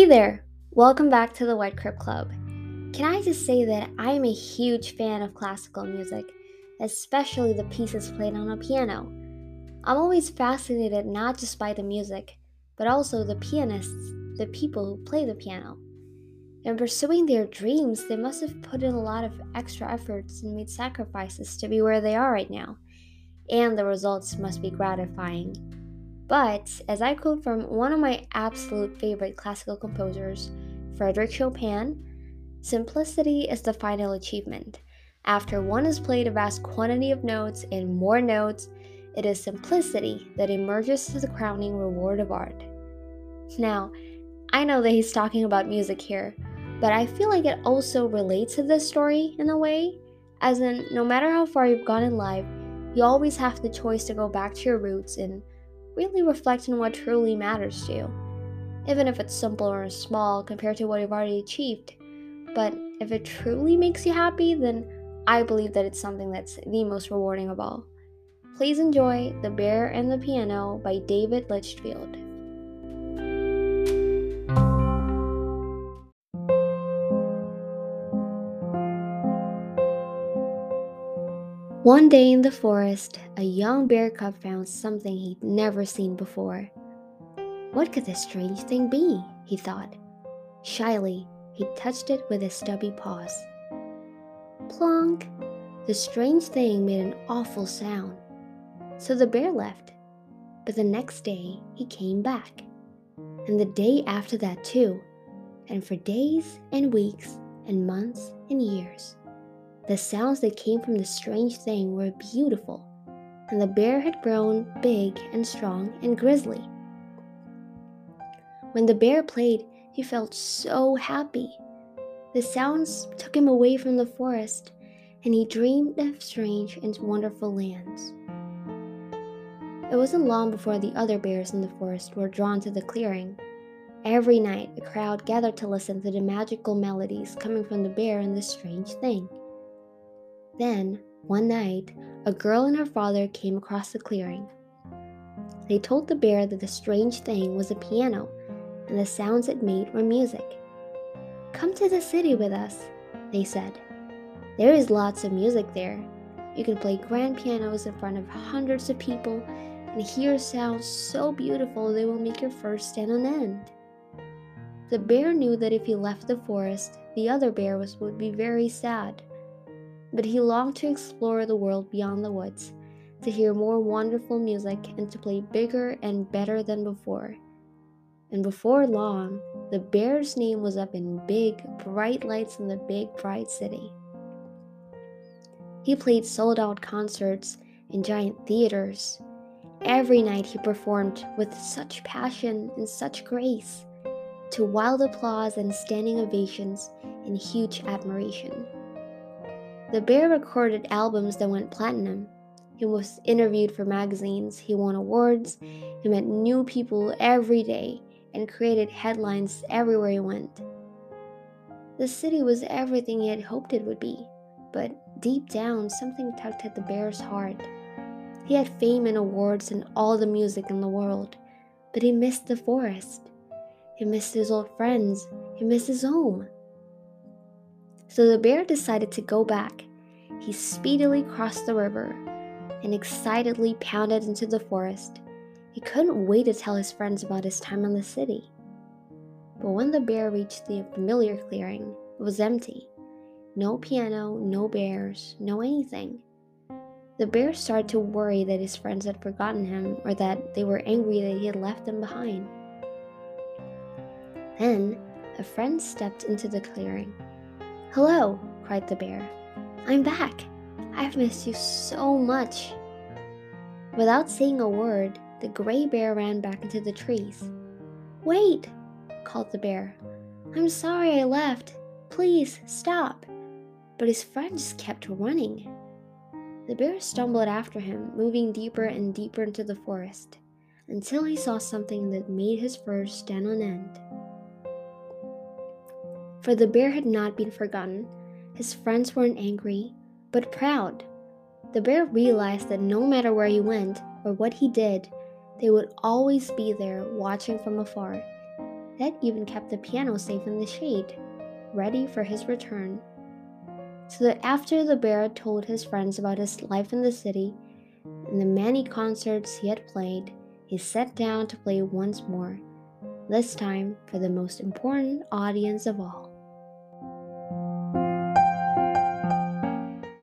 Hey there! Welcome back to the White Crib Club. Can I just say that I am a huge fan of classical music, especially the pieces played on a piano. I'm always fascinated not just by the music, but also the pianists, the people who play the piano. In pursuing their dreams, they must have put in a lot of extra efforts and made sacrifices to be where they are right now, and the results must be gratifying. But, as I quote from one of my absolute favorite classical composers, Frederick Chopin, simplicity is the final achievement. After one has played a vast quantity of notes and more notes, it is simplicity that emerges as the crowning reward of art. Now, I know that he's talking about music here, but I feel like it also relates to this story in a way, as in, no matter how far you've gone in life, you always have the choice to go back to your roots and really reflect on what truly matters to you, even if it's simple or small compared to what you've already achieved. But if it truly makes you happy, then I believe that it's something that's the most rewarding of all. Please enjoy The Bear and the Piano by David Litchfield. One day in the forest, a young bear cub found something he'd never seen before. What could this strange thing be? he thought. Shyly, he touched it with his stubby paws. Plonk! The strange thing made an awful sound. So the bear left. But the next day, he came back. And the day after that, too. And for days and weeks and months and years. The sounds that came from the strange thing were beautiful, and the bear had grown big and strong and grizzly. When the bear played, he felt so happy. The sounds took him away from the forest, and he dreamed of strange and wonderful lands. It wasn't long before the other bears in the forest were drawn to the clearing. Every night, a crowd gathered to listen to the magical melodies coming from the bear and the strange thing. Then, one night, a girl and her father came across the clearing. They told the bear that the strange thing was a piano, and the sounds it made were music. Come to the city with us, they said. There is lots of music there. You can play grand pianos in front of hundreds of people and hear sounds so beautiful they will make your fur stand on end. The bear knew that if he left the forest, the other bears would be very sad but he longed to explore the world beyond the woods, to hear more wonderful music, and to play bigger and better than before. And before long, the bear's name was up in big, bright lights in the big, bright city. He played sold out concerts in giant theaters. Every night he performed with such passion and such grace, to wild applause and standing ovations and huge admiration. The bear recorded albums that went platinum. He was interviewed for magazines, he won awards, he met new people every day, and created headlines everywhere he went. The city was everything he had hoped it would be, but deep down, something tugged at the bear's heart. He had fame and awards and all the music in the world, but he missed the forest. He missed his old friends. He missed his home. So the bear decided to go back. He speedily crossed the river and excitedly pounded into the forest. He couldn't wait to tell his friends about his time in the city. But when the bear reached the familiar clearing, it was empty. No piano, no bears, no anything. The bear started to worry that his friends had forgotten him or that they were angry that he had left them behind. Then, a friend stepped into the clearing. Hello, cried the bear. I'm back. I've missed you so much. Without saying a word, the gray bear ran back into the trees. Wait, called the bear. I'm sorry I left. Please stop. But his friend just kept running. The bear stumbled after him, moving deeper and deeper into the forest, until he saw something that made his fur stand on end. For the bear had not been forgotten. His friends weren't angry, but proud. The bear realized that no matter where he went or what he did, they would always be there watching from afar. that even kept the piano safe in the shade, ready for his return. So that after the bear told his friends about his life in the city and the many concerts he had played, he sat down to play once more, this time for the most important audience of all.